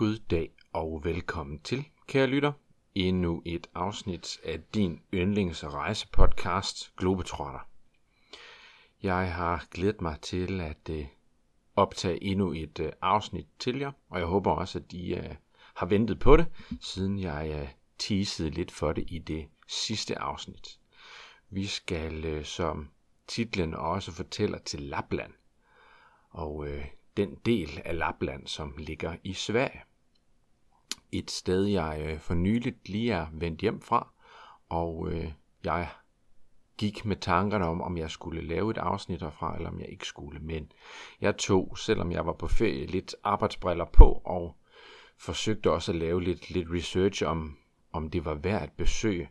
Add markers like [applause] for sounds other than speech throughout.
God dag og velkommen til, kære lytter, endnu et afsnit af din yndlings- og rejsepodcast, Globetrotter. Jeg har glædet mig til at øh, optage endnu et øh, afsnit til jer, og jeg håber også, at I øh, har ventet på det, siden jeg uh, teasede lidt for det i det sidste afsnit. Vi skal, som titlen også fortæller, til Lapland. Og den del af Lapland, som ligger i Sverige. Et sted, jeg øh, for nyligt lige er vendt hjem fra, og øh, jeg gik med tankerne om, om jeg skulle lave et afsnit herfra, eller om jeg ikke skulle. Men jeg tog, selvom jeg var på ferie, lidt arbejdsbriller på, og forsøgte også at lave lidt, lidt research om, om det var værd at besøge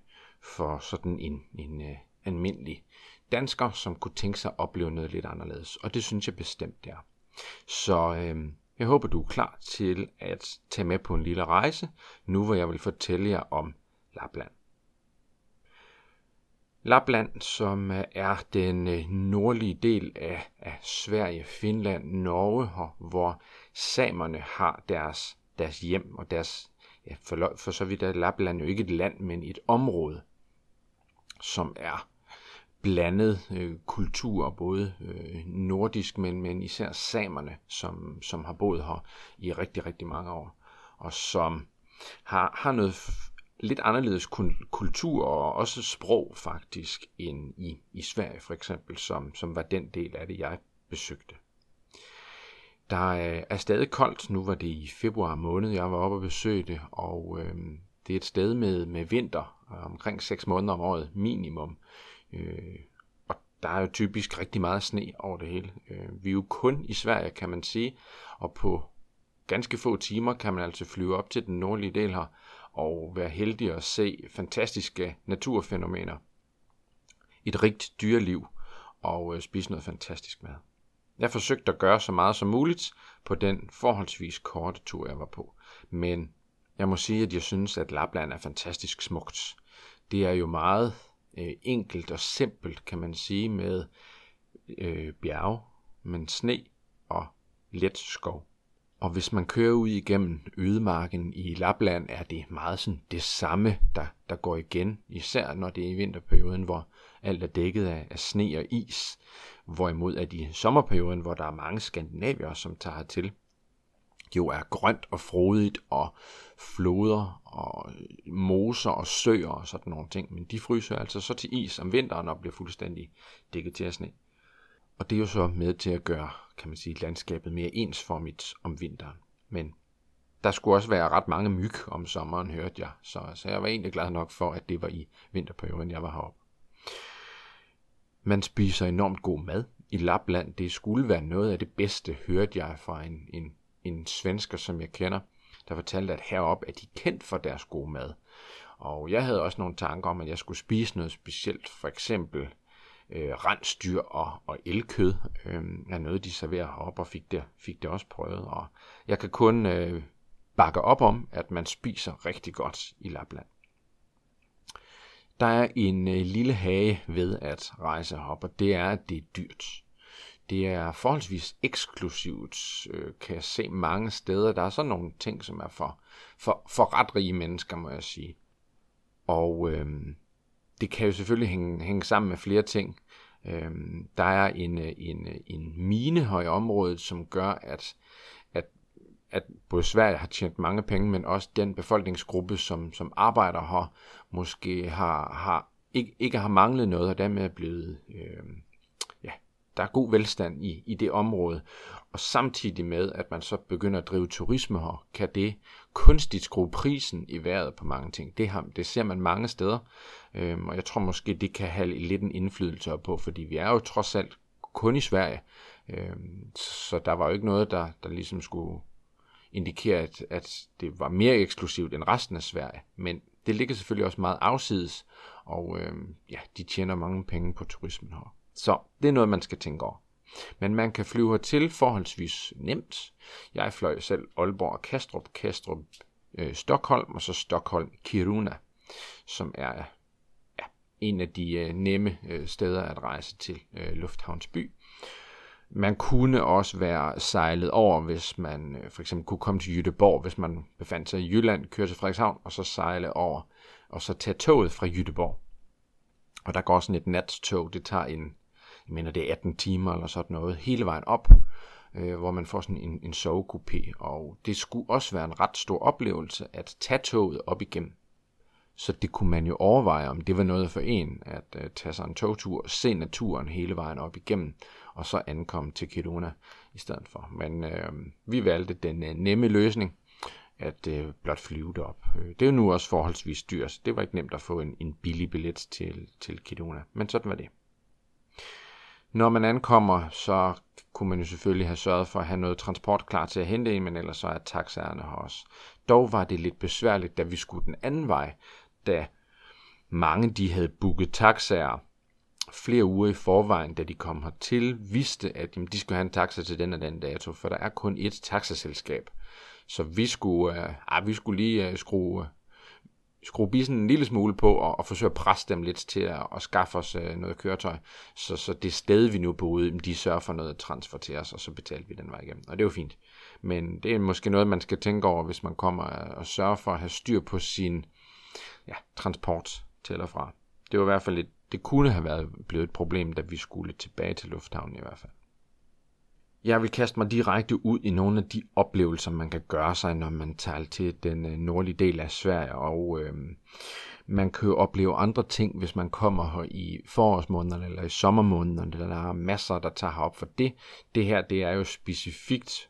for sådan en, en øh, almindelig dansker, som kunne tænke sig at opleve noget lidt anderledes. Og det synes jeg bestemt det er. Så øh, jeg håber, du er klar til at tage med på en lille rejse, nu hvor jeg vil fortælle jer om Lapland. Lapland, som er den øh, nordlige del af, af Sverige, Finland, Norge, hvor samerne har deres, deres hjem og deres, ja, for, for så vidt er Lapland jo ikke et land, men et område, som er blandet øh, kultur, både øh, nordisk, men, men især samerne, som, som har boet her i rigtig, rigtig mange år, og som har, har noget lidt anderledes kultur og også sprog faktisk end i, i Sverige for eksempel, som, som var den del af det, jeg besøgte. Der øh, er stadig koldt, nu var det i februar måned, jeg var oppe og besøge det, og øh, det er et sted med, med vinter, øh, omkring 6 måneder om året minimum, Øh, Øh, og der er jo typisk rigtig meget sne over det hele. Øh, vi er jo kun i Sverige, kan man sige, og på ganske få timer kan man altså flyve op til den nordlige del her, og være heldig at se fantastiske naturfænomener. Et rigt dyreliv, og øh, spise noget fantastisk mad. Jeg forsøgte at gøre så meget som muligt på den forholdsvis korte tur, jeg var på. Men jeg må sige, at jeg synes, at Lapland er fantastisk smukt. Det er jo meget øh, enkelt og simpelt, kan man sige, med øh, bjerge, men sne og let skov. Og hvis man kører ud igennem ødemarken i Lapland, er det meget sådan det samme, der, der går igen, især når det er i vinterperioden, hvor alt er dækket af, af sne og is. Hvorimod at i sommerperioden, hvor der er mange skandinavier, som tager til, jo er grønt og frodigt og floder og moser og søer og sådan nogle ting. Men de fryser altså så til is om vinteren og bliver fuldstændig dækket til af sne. Og det er jo så med til at gøre, kan man sige, landskabet mere ensformigt om vinteren. Men der skulle også være ret mange myg om sommeren, hørte jeg. Så, så jeg var egentlig glad nok for, at det var i vinterperioden, jeg var heroppe. Man spiser enormt god mad i Lapland. Det skulle være noget af det bedste, hørte jeg fra en, en en svensker, som jeg kender, der fortalte, at heroppe er de kendt for deres gode mad. Og jeg havde også nogle tanker om, at jeg skulle spise noget specielt, for eksempel øh, rensdyr og, og elkød, øh, er noget, de serverer heroppe, og fik det, fik det også prøvet. Og jeg kan kun øh, bakke op om, at man spiser rigtig godt i Lapland. Der er en øh, lille hage ved at rejse herop, og det er, at det er dyrt. Det er forholdsvis eksklusivt, øh, kan jeg se mange steder. Der er sådan nogle ting, som er for, for, for ret rige mennesker, må jeg sige. Og øh, det kan jo selvfølgelig hænge, hænge sammen med flere ting. Øh, der er en, øh, en, øh, en mine her i området, som gør, at, at, at både Sverige har tjent mange penge, men også den befolkningsgruppe, som, som arbejder her, måske har, har ikke, ikke har manglet noget, og dermed er blevet... Øh, der er god velstand i, i det område, og samtidig med, at man så begynder at drive turisme her, kan det kunstigt skrue prisen i vejret på mange ting. Det, har, det ser man mange steder, øhm, og jeg tror måske, det kan have lidt en indflydelse på, fordi vi er jo trods alt kun i Sverige, øhm, så der var jo ikke noget, der, der ligesom skulle indikere, at, at det var mere eksklusivt end resten af Sverige, men det ligger selvfølgelig også meget afsides, og øhm, ja, de tjener mange penge på turismen her. Så det er noget, man skal tænke over. Men man kan flyve til forholdsvis nemt. Jeg fløj selv Aalborg og Kastrup, Kastrup øh, Stockholm og så Stockholm Kiruna, som er ja, en af de øh, nemme øh, steder at rejse til øh, Lufthavnsby. Man kunne også være sejlet over, hvis man øh, for eksempel kunne komme til Jytteborg, hvis man befandt sig i Jylland, køre til Frederikshavn, og så sejle over, og så tage toget fra Jytteborg. Og der går sådan et nattog, det tager en, jeg mener det er 18 timer eller sådan noget, hele vejen op, øh, hvor man får sådan en, en sovekupé, og det skulle også være en ret stor oplevelse at tage toget op igennem. Så det kunne man jo overveje, om det var noget for en, at øh, tage sig en togtur og se naturen hele vejen op igennem, og så ankomme til Kiruna i stedet for. Men øh, vi valgte den øh, nemme løsning, at øh, blot flyve derop. Øh, det er jo nu også forholdsvis dyrt, så det var ikke nemt at få en, en billig billet til, til Kiruna, men sådan var det. Når man ankommer, så kunne man jo selvfølgelig have sørget for at have noget transport klar til at hente en, men ellers så er taxaerne her også. Dog var det lidt besværligt, da vi skulle den anden vej, da mange de havde booket taxaer flere uger i forvejen, da de kom hertil, vidste, at jamen, de skulle have en taxa til den og den dato, for der er kun ét taxaselskab. Så vi skulle, øh, ah, vi skulle lige øh, skrue, øh, skrue bisen en lille smule på og, og forsøge at presse dem lidt til at, at skaffe os øh, noget køretøj. Så, så det sted, vi nu boede, de sørger for noget transfer til os, og så betalte vi den vej igennem. Og det var fint. Men det er måske noget, man skal tænke over, hvis man kommer øh, og sørger for at have styr på sin ja, transport til og fra. Det var i hvert fald et, det kunne have været blevet et problem, da vi skulle tilbage til lufthavnen i hvert fald. Jeg vil kaste mig direkte ud i nogle af de oplevelser, man kan gøre sig, når man tager til den øh, nordlige del af Sverige, og øh, man kan jo opleve andre ting, hvis man kommer her i forårsmånederne eller i sommermånederne, der er masser, der tager herop for det. Det her, det er jo specifikt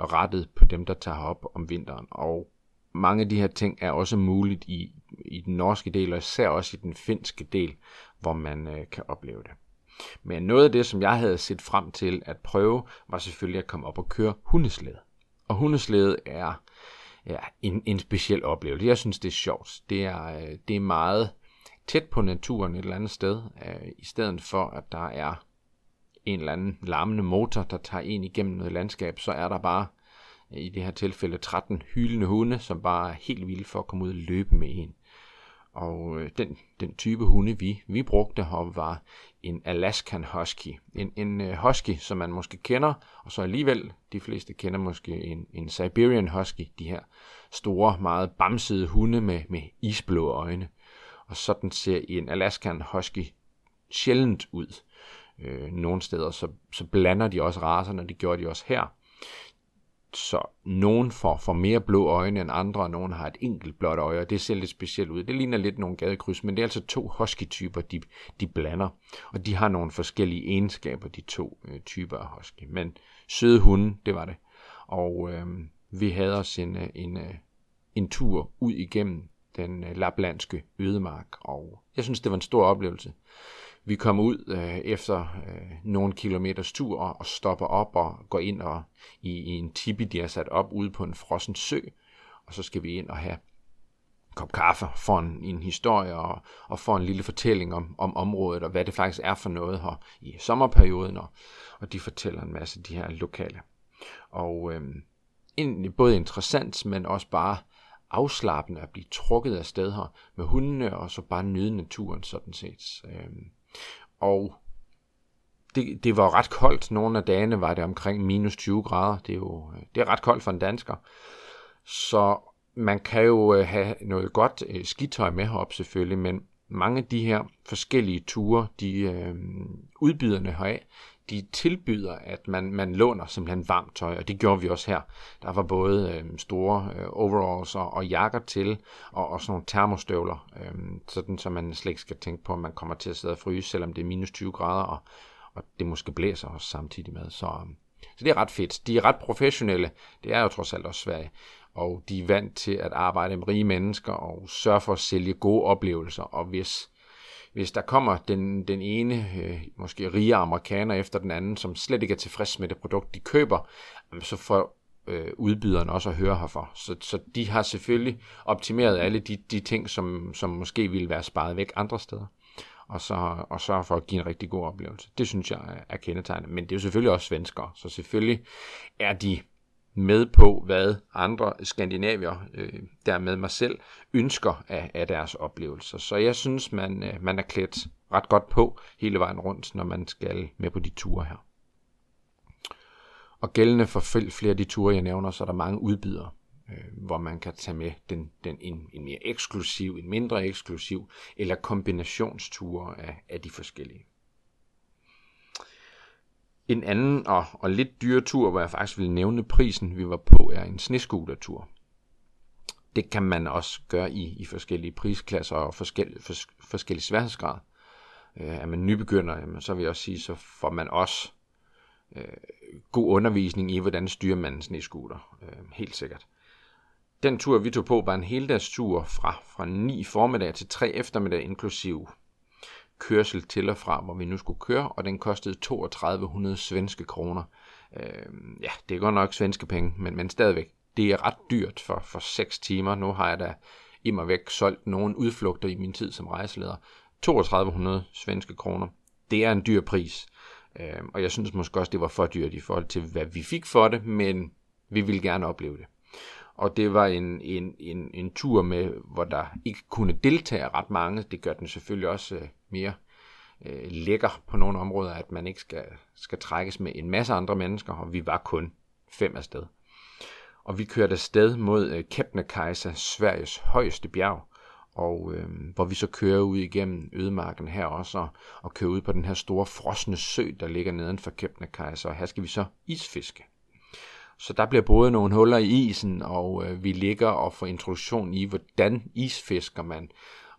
rettet på dem, der tager herop om vinteren, og mange af de her ting er også muligt i, i den norske del, og især også i den finske del, hvor man øh, kan opleve det. Men noget af det, som jeg havde set frem til at prøve, var selvfølgelig at komme op og køre hundeslæde. Og hundeslæde er ja, en, en speciel oplevelse. Jeg synes, det er sjovt. Det er, øh, det er meget tæt på naturen et eller andet sted, øh, i stedet for at der er en eller anden larmende motor, der tager en igennem noget landskab, så er der bare øh, i det her tilfælde 13 hylende hunde, som bare er helt vilde for at komme ud og løbe med en. Og øh, den, den type hunde, vi, vi brugte her, var en Alaskan Husky. En, en øh, husky, som man måske kender, og så alligevel, de fleste kender måske en, en Siberian Husky, de her store, meget bamsede hunde med, med isblå øjne. Og sådan ser en Alaskan Husky sjældent ud. Øh, nogle steder så, så blander de også raserne, det gjorde de også her. Så nogen får, får mere blå øjne end andre, og nogen har et enkelt blåt øje, og det ser lidt specielt ud. Det ligner lidt nogle gadekryds, men det er altså to husky-typer, de, de blander. Og de har nogle forskellige egenskaber, de to øh, typer af husky. Men søde hunde, det var det. Og øh, vi havde os en, øh, en, øh, en tur ud igennem den øh, laplandske ødemark, og jeg synes, det var en stor oplevelse. Vi kommer ud øh, efter øh, nogle kilometers tur og stopper op og går ind og i, i en tipi, de har sat op ude på en frossen sø, og så skal vi ind og have en kop kaffe, for en, en historie og, og få en lille fortælling om, om området og hvad det faktisk er for noget her i sommerperioden, og, og de fortæller en masse de her lokale. Og øh, egentlig både interessant, men også bare afslappende at blive trukket af sted her med hundene, og så bare nyde naturen sådan set. Øh, og det, det var ret koldt. Nogle af dagene var det omkring minus 20 grader. Det er jo øh, det er ret koldt for en dansker. Så man kan jo øh, have noget godt øh, skitøj med herop selvfølgelig, men mange af de her forskellige ture, de øh, udbyderne heraf, de tilbyder, at man, man låner simpelthen varmt tøj, og det gjorde vi også her. Der var både øh, store øh, overalls og, og jakker til, og også nogle termostøvler, øh, sådan så man slet ikke skal tænke på, at man kommer til at sidde og fryse, selvom det er minus 20 grader, og, og det måske blæser også samtidig med. Så, øh, så det er ret fedt. De er ret professionelle. Det er jo trods alt også Sverige. Og de er vant til at arbejde med rige mennesker og sørge for at sælge gode oplevelser. Og hvis hvis der kommer den, den ene, øh, måske rige amerikaner efter den anden, som slet ikke er tilfreds med det produkt, de køber, så får øh, udbyderen også at høre herfor. Så, så de har selvfølgelig optimeret alle de, de ting, som, som måske ville være sparet væk andre steder og så og sørge for at give en rigtig god oplevelse. Det synes jeg er kendetegnet. Men det er jo selvfølgelig også svenskere, så selvfølgelig er de med på, hvad andre skandinavier, øh, dermed mig selv, ønsker af, af deres oplevelser. Så jeg synes, man, øh, man er klædt ret godt på hele vejen rundt, når man skal med på de ture her. Og gældende for flere af de ture, jeg nævner, så er der mange udbydere, øh, hvor man kan tage med den, den, en, en mere eksklusiv, en mindre eksklusiv, eller kombinationsture af, af de forskellige. En anden og, og lidt dyre tur, hvor jeg faktisk vil nævne prisen, vi var på, er en sneskutertur. Det kan man også gøre i, i forskellige prisklasser og forskellige, for, forskellige sværhedsgrad. Øh, er man nybegynder, jamen, så vil jeg også sige, så får man også øh, god undervisning i, hvordan styrer man en sneskuter. Øh, helt sikkert. Den tur, vi tog på, var en heldagstur fra, fra 9 formiddag til 3 eftermiddag, inklusiv kørsel til og fra, hvor vi nu skulle køre, og den kostede 3200 svenske kroner. Øh, ja, det er godt nok svenske penge, men, men stadigvæk, det er ret dyrt for, for 6 timer. Nu har jeg da i mig væk solgt nogle udflugter i min tid som rejseleder. 3200 svenske kroner. Det er en dyr pris. Øh, og jeg synes måske også, det var for dyrt i forhold til, hvad vi fik for det, men vi ville gerne opleve det. Og det var en, en, en, en tur med, hvor der ikke kunne deltage ret mange. Det gør den selvfølgelig også øh, mere øh, lækker på nogle områder, at man ikke skal, skal trækkes med en masse andre mennesker, og vi var kun fem afsted. Og vi kørte afsted mod øh, Kebnekaise, Sveriges højeste bjerg, og øh, hvor vi så kører ud igennem ødemarken her også, og, og kører ud på den her store frosne sø, der ligger neden for Kebnekaise, og her skal vi så isfiske. Så der bliver både nogle huller i isen, og øh, vi ligger og får introduktion i, hvordan isfisker man.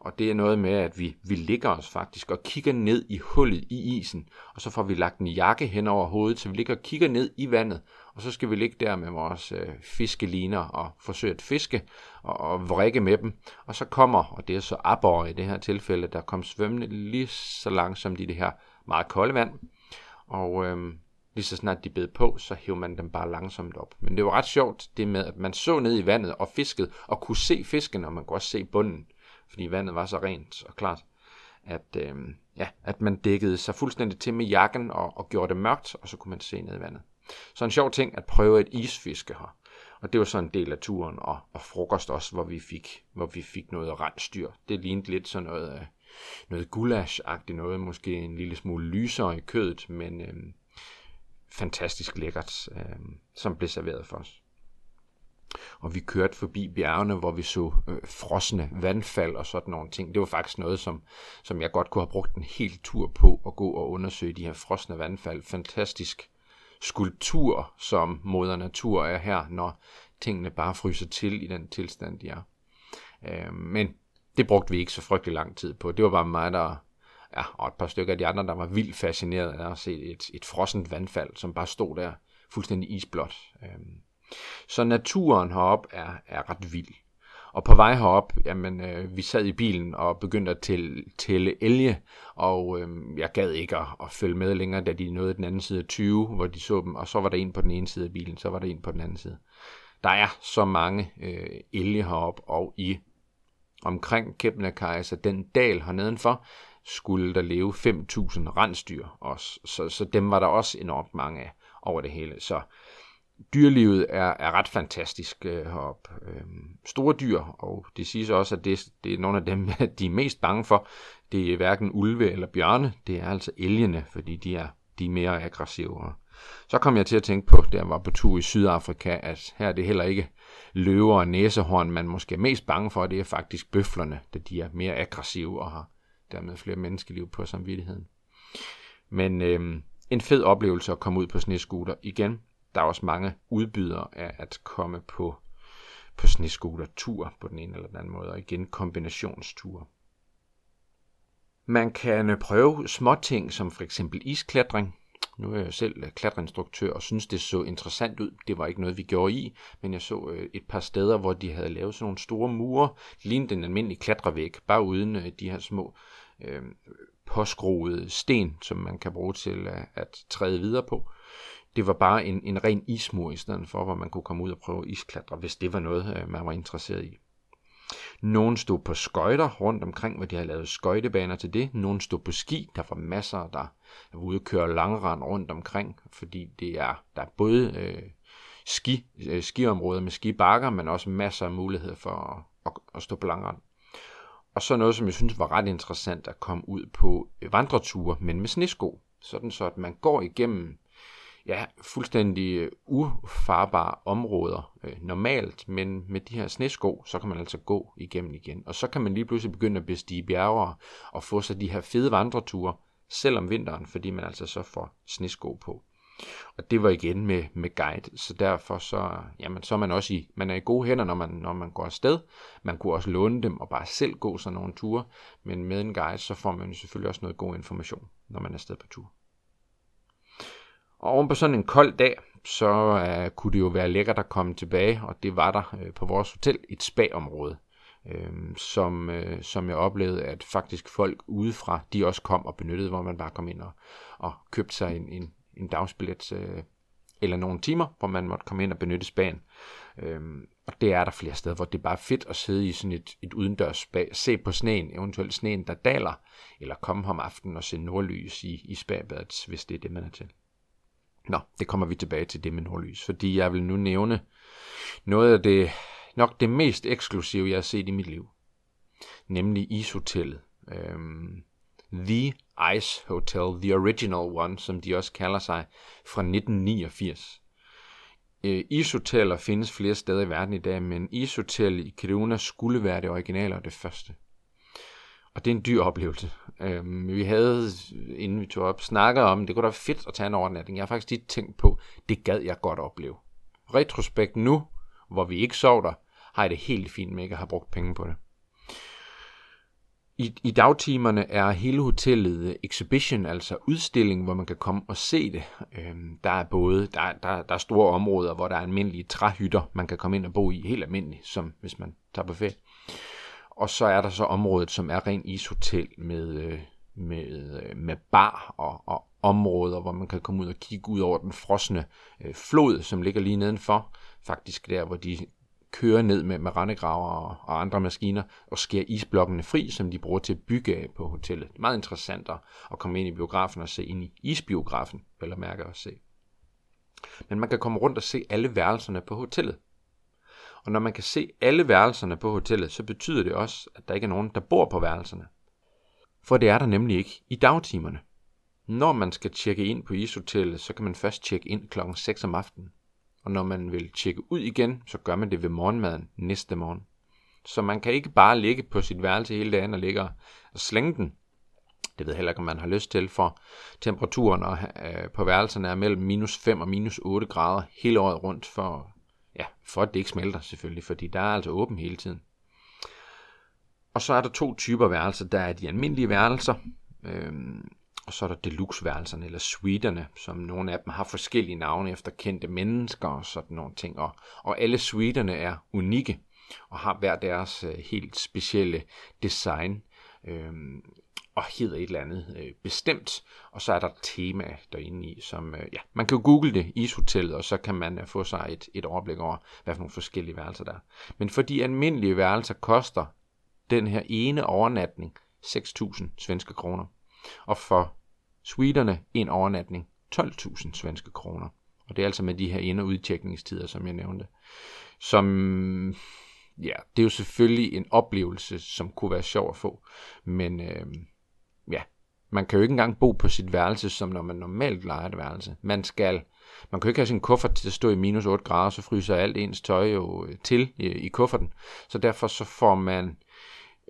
Og det er noget med, at vi, vi ligger os faktisk og kigger ned i hullet i isen, og så får vi lagt en jakke hen over hovedet, så vi ligger og kigger ned i vandet, og så skal vi ligge der med vores øh, fiskeliner og forsøge at fiske og, og vrikke med dem. Og så kommer, og det er så abor i det her tilfælde, der kom svømmende lige så langsomt i det her meget kolde vand. Og øh, lige så snart de bed på, så hæv man dem bare langsomt op. Men det var ret sjovt, det med, at man så ned i vandet og fiskede, og kunne se fisken, og man kunne også se bunden, fordi vandet var så rent og klart, at, øh, ja, at man dækkede sig fuldstændig til med jakken og, og gjorde det mørkt, og så kunne man se ned i vandet. Så en sjov ting at prøve et isfiske her. Og det var så en del af turen, og, og frokost også, hvor vi fik, hvor vi fik noget rensdyr. Det lignede lidt sådan noget, øh, noget gulasch noget, måske en lille smule lysere i kødet, men øh, fantastisk lækkert, øh, som blev serveret for os. Og vi kørte forbi bjergene, hvor vi så øh, frosne vandfald og sådan nogle ting. Det var faktisk noget, som, som jeg godt kunne have brugt en hel tur på at gå og undersøge de her frosne vandfald. Fantastisk skulptur, som moder natur er her, når tingene bare fryser til i den tilstand, de er. Øh, men det brugte vi ikke så frygtelig lang tid på. Det var bare mig, der ja, og et par stykker af de andre, der var vildt fascineret af at se et, et frossent vandfald, som bare stod der fuldstændig isblåt. Øh, så naturen herop er, er ret vild. Og på vej herop, jamen, øh, vi sad i bilen og begyndte at tælle, tælle elge, og øh, jeg gad ikke at, at følge med længere, da de nåede den anden side af 20, hvor de så dem, og så var der en på den ene side af bilen, så var der en på den anden side. Der er så mange øh, elge herop og i omkring Kebnekaise, den dal hernedenfor, skulle der leve 5.000 rensdyr også. Så, så dem var der også enormt mange af over det hele. Så dyrelivet er, er ret fantastisk øh, heroppe. Øh, store dyr, og det siges også, at det, det er nogle af dem, [laughs] de er mest bange for. Det er hverken ulve eller bjørne, det er altså elgene, fordi de er, de er mere aggressive. Så kom jeg til at tænke på, da jeg var på tur i Sydafrika, at her er det heller ikke løver og næsehorn, man måske er mest bange for, det er faktisk bøflerne, da de er mere aggressive og har dermed flere menneskeliv på samvittigheden. Men øh, en fed oplevelse at komme ud på snescooter. Igen, der er også mange udbydere af at komme på, på snescooter-tur på den ene eller den anden måde, og igen kombinationsture. Man kan prøve små ting som for eksempel isklatring. Nu er jeg selv øh, klatreinstruktør og synes, det så interessant ud. Det var ikke noget, vi gjorde i, men jeg så øh, et par steder, hvor de havde lavet sådan nogle store mure, lignende den almindelig klatrevæg, bare uden øh, de her små øh, påskruede sten, som man kan bruge til at, at træde videre på. Det var bare en, en ren ismur i stedet for, hvor man kunne komme ud og prøve isklatre, hvis det var noget, øh, man var interesseret i. Nogle stod på skøjter rundt omkring, hvor de havde lavet skøjtebaner til det. Nogle stod på ski. Der var masser, der var ude og køre langrand rundt omkring, fordi det er, der er både øh, ski, øh, skiområder med skibakker, men også masser af muligheder for at, at, at stå på langrand. Og så noget, som jeg synes var ret interessant at komme ud på øh, vandreture, men med snesko. Sådan så, at man går igennem ja, fuldstændig øh, ufarbare områder øh, normalt, men med de her snesko, så kan man altså gå igennem igen. Og så kan man lige pludselig begynde at bestige bjerge og få sig de her fede vandreture, selv om vinteren, fordi man altså så får snesko på. Og det var igen med, med guide, så derfor så, jamen, så er man også i, man er i gode hænder, når man, når man går afsted. Man kunne også låne dem og bare selv gå sådan nogle ture, men med en guide, så får man selvfølgelig også noget god information, når man er afsted på tur. Og oven på sådan en kold dag, så uh, kunne det jo være lækkert at komme tilbage, og det var der uh, på vores hotel, et spa-område, uh, som, uh, som jeg oplevede, at faktisk folk udefra, de også kom og benyttede, hvor man bare kom ind og, og købte sig en, en, en dagsbillet uh, eller nogle timer, hvor man måtte komme ind og benytte spaen. Øhm, og det er der flere steder, hvor det er bare fedt at sidde i sådan et, et udendørs spa, se på sneen, eventuelt sneen, der daler, eller komme om aftenen og se nordlys i, i spabadet, hvis det er det, man er til. Nå, det kommer vi tilbage til det med nordlys, fordi jeg vil nu nævne noget af det, nok det mest eksklusive, jeg har set i mit liv. Nemlig ishotellet. Øhm, The Ice Hotel, The Original One, som de også kalder sig, fra 1989. Øh, ishoteller findes flere steder i verden i dag, men ishotel i Kiruna skulle være det originale og det første. Og det er en dyr oplevelse. Øhm, vi havde, inden vi tog op, snakket om, det kunne da være fedt at tage en overnatning. Jeg har faktisk lige tænkt på, det gad jeg godt opleve. Retrospekt nu, hvor vi ikke sov der, har jeg det helt fint med ikke at have brugt penge på det. I, I dagtimerne er hele hotellet exhibition, altså udstilling, hvor man kan komme og se det. Øhm, der er både der, der, der er store områder, hvor der er almindelige træhytter, man kan komme ind og bo i, helt almindeligt, som hvis man tager på ferie. Og så er der så området, som er ren ishotel med, øh, med, øh, med bar og, og områder, hvor man kan komme ud og kigge ud over den frosne øh, flod, som ligger lige nedenfor. Faktisk der, hvor de kører ned med, med rendegraver og, og andre maskiner og skærer isblokkene fri, som de bruger til at bygge af på hotellet. Det er meget interessant at, at komme ind i biografen og se ind i isbiografen, vel at mærke at se. Men man kan komme rundt og se alle værelserne på hotellet. Og når man kan se alle værelserne på hotellet, så betyder det også, at der ikke er nogen, der bor på værelserne. For det er der nemlig ikke i dagtimerne. Når man skal tjekke ind på ishotellet, så kan man først tjekke ind klokken 6 om aftenen. Og når man vil tjekke ud igen, så gør man det ved morgenmaden næste morgen. Så man kan ikke bare ligge på sit værelse hele dagen og ligge og slænge den. Det ved heller ikke, om man har lyst til, for temperaturen øh, på værelserne er mellem minus 5 og minus 8 grader hele året rundt, for Ja, for at det ikke smelter selvfølgelig, fordi der er altså åben hele tiden. Og så er der to typer værelser. Der er de almindelige værelser, øhm, og så er der deluxe-værelserne, eller suiterne, som nogle af dem har forskellige navne efter kendte mennesker og sådan nogle ting. Og, og alle suiterne er unikke og har hver deres øh, helt specielle design. Øhm, og hedder et eller andet øh, bestemt, og så er der et tema derinde i, som, øh, ja, man kan jo google det, ishotellet, og så kan man øh, få sig et, et overblik over, hvad for nogle forskellige værelser der er. Men for de almindelige værelser koster den her ene overnatning 6.000 svenske kroner, og for suiterne en overnatning 12.000 svenske kroner. Og det er altså med de her ind- og udtjekningstider, som jeg nævnte. Som, ja, det er jo selvfølgelig en oplevelse, som kunne være sjov at få, men øh, ja, man kan jo ikke engang bo på sit værelse, som når man normalt leger et værelse. Man skal, man kan jo ikke have sin kuffert til at stå i minus 8 grader, så fryser alt ens tøj jo øh, til i, i kufferten. Så derfor så får man,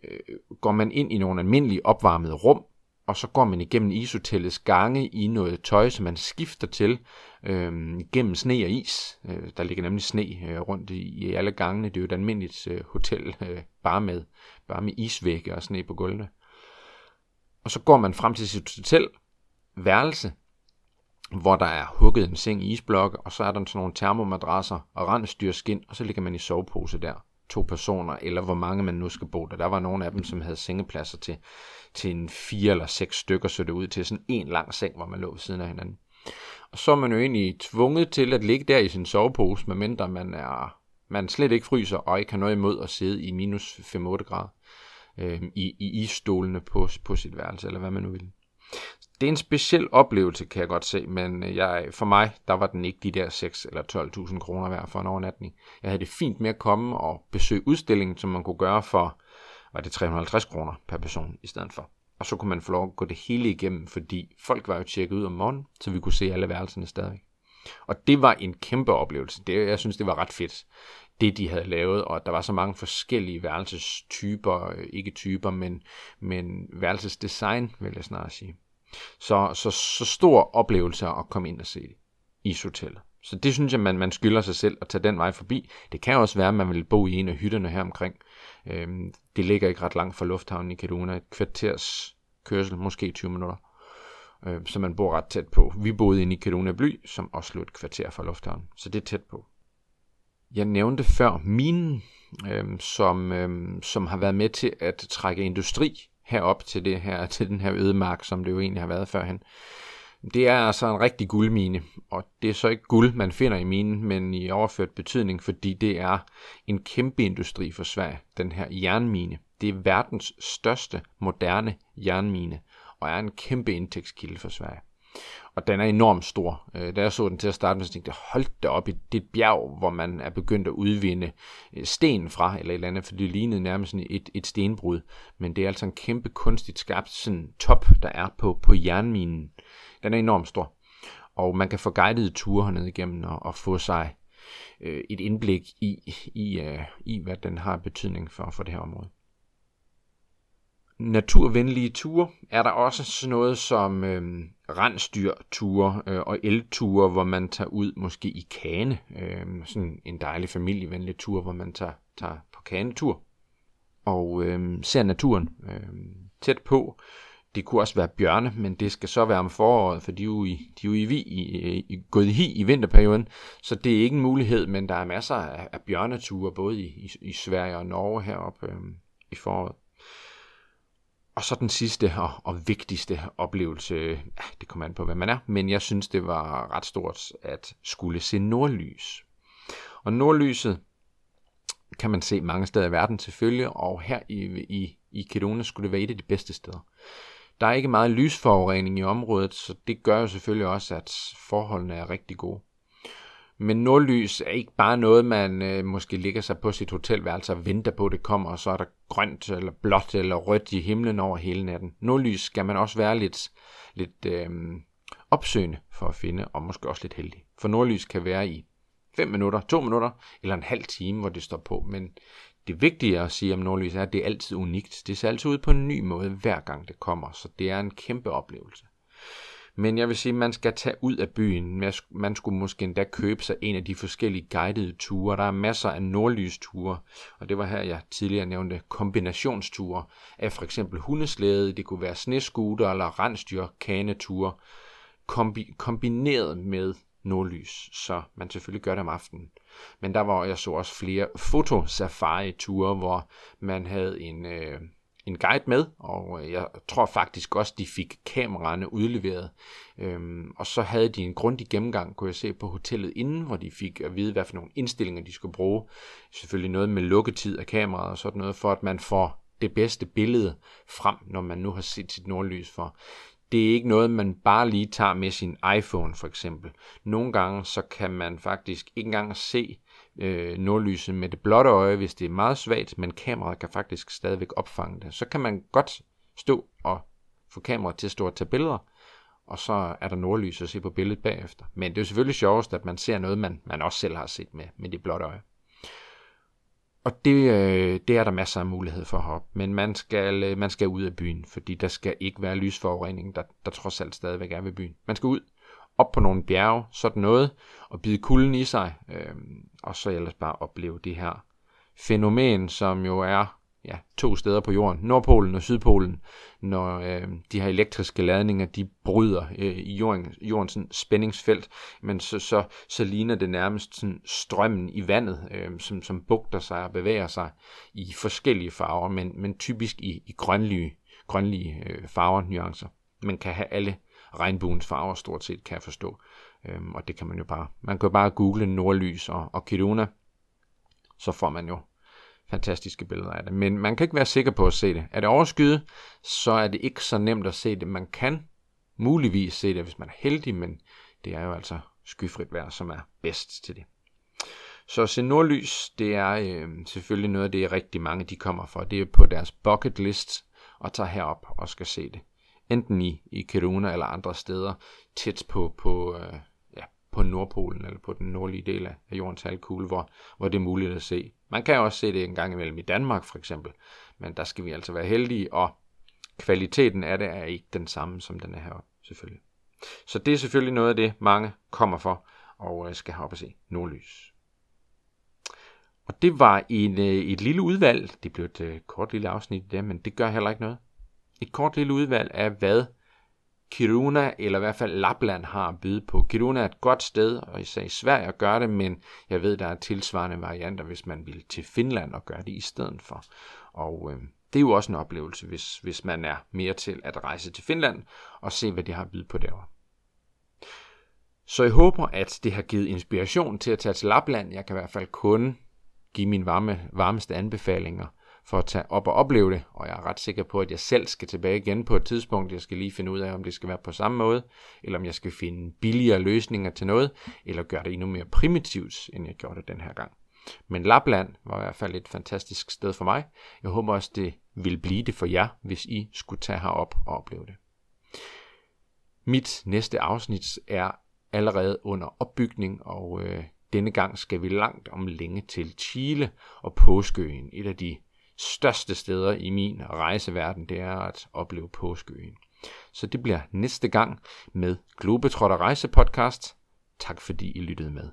øh, går man ind i nogle almindelige opvarmede rum, og så går man igennem ishotellets gange i noget tøj, som man skifter til øh, gennem sne og is. Øh, der ligger nemlig sne øh, rundt i, i alle gangene. Det er jo et almindeligt øh, hotel, øh, bare, med, bare med isvægge og sne på gulvene. Og så går man frem til sit hotel værelse, hvor der er hugget en seng i isblokke, og så er der sådan nogle termomadrasser og rensdyrskin, og så ligger man i sovepose der. To personer, eller hvor mange man nu skal bo der. Der var nogle af dem, som havde sengepladser til, til en fire eller seks stykker, så det ud til sådan en lang seng, hvor man lå ved siden af hinanden. Og så er man jo egentlig tvunget til at ligge der i sin sovepose, medmindre man er man slet ikke fryser og ikke har noget imod at sidde i minus 5-8 grader øh, i, i isstolene på, på sit værelse, eller hvad man nu vil. Det er en speciel oplevelse, kan jeg godt se, men øh, jeg, for mig, der var den ikke de der 6 eller 12.000 kroner værd for en overnatning. Jeg havde det fint med at komme og besøge udstillingen, som man kunne gøre for, var det 350 kroner per person i stedet for. Og så kunne man få lov at gå det hele igennem, fordi folk var jo tjekket ud om morgenen, så vi kunne se alle værelserne stadig. Og det var en kæmpe oplevelse. Det, jeg synes, det var ret fedt, det de havde lavet, og der var så mange forskellige værelsestyper, øh, ikke typer, men, men værelsesdesign, vil jeg snarere sige. Så, så, så stor oplevelse at komme ind og se i hotellet. Så det synes jeg, man, man skylder sig selv at tage den vej forbi. Det kan også være, at man vil bo i en af hytterne her omkring. Øhm, det ligger ikke ret langt fra lufthavnen i Kaduna. Et kvarters kørsel, måske 20 minutter. Øhm, så man bor ret tæt på. Vi boede inde i Kaduna Bly, som også lå et kvarter fra lufthavnen. Så det er tæt på. Jeg nævnte før minen, øh, som, øh, som har været med til at trække industri herop til, det her, til den her ødemark, som det jo egentlig har været førhen. Det er altså en rigtig guldmine, og det er så ikke guld, man finder i minen, men i overført betydning, fordi det er en kæmpe industri for Sverige, den her jernmine. Det er verdens største moderne jernmine, og er en kæmpe indtægtskilde for Sverige. Og den er enormt stor. Øh, da jeg så den til at starte med, så tænkte jeg, hold da op i det bjerg, hvor man er begyndt at udvinde øh, sten fra, eller et eller andet, for det lignede nærmest et, et stenbrud. Men det er altså en kæmpe kunstigt skabt sådan top, der er på, på jernminen. Den er enormt stor. Og man kan få guidede ture hernede igennem og, og få sig øh, et indblik i, i, øh, i, hvad den har betydning for, for det her område naturvenlige ture er der også sådan noget som øh, rensdyrture øh, og elture, hvor man tager ud måske i kane. Øh, sådan en dejlig familievenlig tur, hvor man tager, tager på kanetur og øh, ser naturen øh, tæt på. Det kunne også være bjørne, men det skal så være om foråret, for de er jo, i, de er jo i, i, i, gået i hi i vinterperioden, så det er ikke en mulighed, men der er masser af, af bjørneture, både i, i, i Sverige og Norge heroppe øh, i foråret. Og så den sidste og, og vigtigste oplevelse, ja, det kommer an på, hvad man er, men jeg synes, det var ret stort at skulle se nordlys. Og nordlyset kan man se mange steder i verden selvfølgelig, og her i, i, i Kedona skulle det være et af de bedste steder. Der er ikke meget lysforurening i området, så det gør jo selvfølgelig også, at forholdene er rigtig gode. Men nordlys er ikke bare noget, man øh, måske ligger sig på sit hotelværelse og venter på, at det kommer, og så er der grønt eller blåt eller rødt i himlen over hele natten. Nordlys skal man også være lidt, lidt øh, opsøgende for at finde, og måske også lidt heldig. For nordlys kan være i 5 minutter, 2 minutter eller en halv time, hvor det står på. Men det vigtige at sige om nordlys er, at det er altid unikt. Det ser altid ud på en ny måde, hver gang det kommer, så det er en kæmpe oplevelse. Men jeg vil sige, at man skal tage ud af byen. Man skulle måske endda købe sig en af de forskellige guidede ture. Der er masser af nordlysture, og det var her, jeg tidligere nævnte kombinationsture af for eksempel hundeslæde, det kunne være sneskuter eller rensdyr, kaneture, kombi- kombineret med nordlys, så man selvfølgelig gør det om aftenen. Men der var jeg så også flere fotosafari-ture, hvor man havde en, øh, en guide med, og øh, jeg tror faktisk også, de fik kameraerne udleveret. Øhm, og så havde de en grundig gennemgang, kunne jeg se på hotellet inden, hvor de fik at vide, hvad for nogle indstillinger de skulle bruge. Selvfølgelig noget med lukketid af kameraet og sådan noget, for at man får det bedste billede frem, når man nu har set sit nordlys for. Det er ikke noget, man bare lige tager med sin iPhone for eksempel. Nogle gange så kan man faktisk ikke engang se øh, nordlyset med det blotte øje, hvis det er meget svagt, men kameraet kan faktisk stadigvæk opfange det. Så kan man godt stå og få kameraet til at stå og tage billeder, og så er der nordlys at se på billedet bagefter. Men det er jo selvfølgelig sjovest, at man ser noget, man, man også selv har set med, med det blotte øje. Og det, øh, det er der masser af mulighed for heroppe. Men man skal, øh, man skal ud af byen, fordi der skal ikke være lysforurening, der, der trods alt stadigvæk er ved byen. Man skal ud op på nogle bjerge, sådan noget, og bide kulden i sig, øh, og så ellers bare opleve det her fænomen, som jo er ja, to steder på jorden, Nordpolen og Sydpolen, når øh, de her elektriske ladninger, de bryder øh, i jorden, jordens sådan, spændingsfelt, men så, så, så ligner det nærmest sådan, strømmen i vandet, øh, som, som bugter sig og bevæger sig i forskellige farver, men, men typisk i, i grønlige, grønlige øh, farver, nuancer. Man kan have alle regnbuens farver stort set, kan forstå. Øhm, og det kan man jo bare, man kan jo bare google nordlys og, og Kiruna, så får man jo fantastiske billeder af det. Men man kan ikke være sikker på at se det. Er det overskyet, så er det ikke så nemt at se det. Man kan muligvis se det, hvis man er heldig, men det er jo altså skyfrit vejr, som er bedst til det. Så se nordlys, det er øh, selvfølgelig noget af det, rigtig mange de kommer for. Det er på deres bucket list og tager herop og skal se det enten i, i Kiruna eller andre steder, tæt på, på, øh, ja, på Nordpolen eller på den nordlige del af jordens halvkugle, hvor, hvor det er muligt at se. Man kan også se det en gang imellem i Danmark for eksempel, men der skal vi altså være heldige, og kvaliteten af det er ikke den samme, som den er heroppe, selvfølgelig. Så det er selvfølgelig noget af det, mange kommer for og øh, skal have op at se nordlys. Og det var en, øh, et lille udvalg. Det blev et øh, kort lille afsnit der, men det gør heller ikke noget. Et kort lille udvalg af, hvad Kiruna, eller i hvert fald Lapland, har at byde på. Kiruna er et godt sted, og især i Sverige at gøre det, men jeg ved, der er tilsvarende varianter, hvis man vil til Finland og gøre det i stedet for. Og øh, det er jo også en oplevelse, hvis, hvis man er mere til at rejse til Finland og se, hvad de har at byde på derovre. Så jeg håber, at det har givet inspiration til at tage til Lapland. Jeg kan i hvert fald kun give mine varme, varmeste anbefalinger for at tage op og opleve det, og jeg er ret sikker på, at jeg selv skal tilbage igen på et tidspunkt. Jeg skal lige finde ud af, om det skal være på samme måde, eller om jeg skal finde billigere løsninger til noget, eller gøre det endnu mere primitivt, end jeg gjorde det den her gang. Men Lapland var i hvert fald et fantastisk sted for mig. Jeg håber også, det vil blive det for jer, hvis I skulle tage herop og opleve det. Mit næste afsnit er allerede under opbygning, og øh, denne gang skal vi langt om længe til Chile og Påskeøen, et af de største steder i min rejseverden, det er at opleve Påskeøen. Så det bliver næste gang med Globetrotter Rejsepodcast. Tak fordi I lyttede med.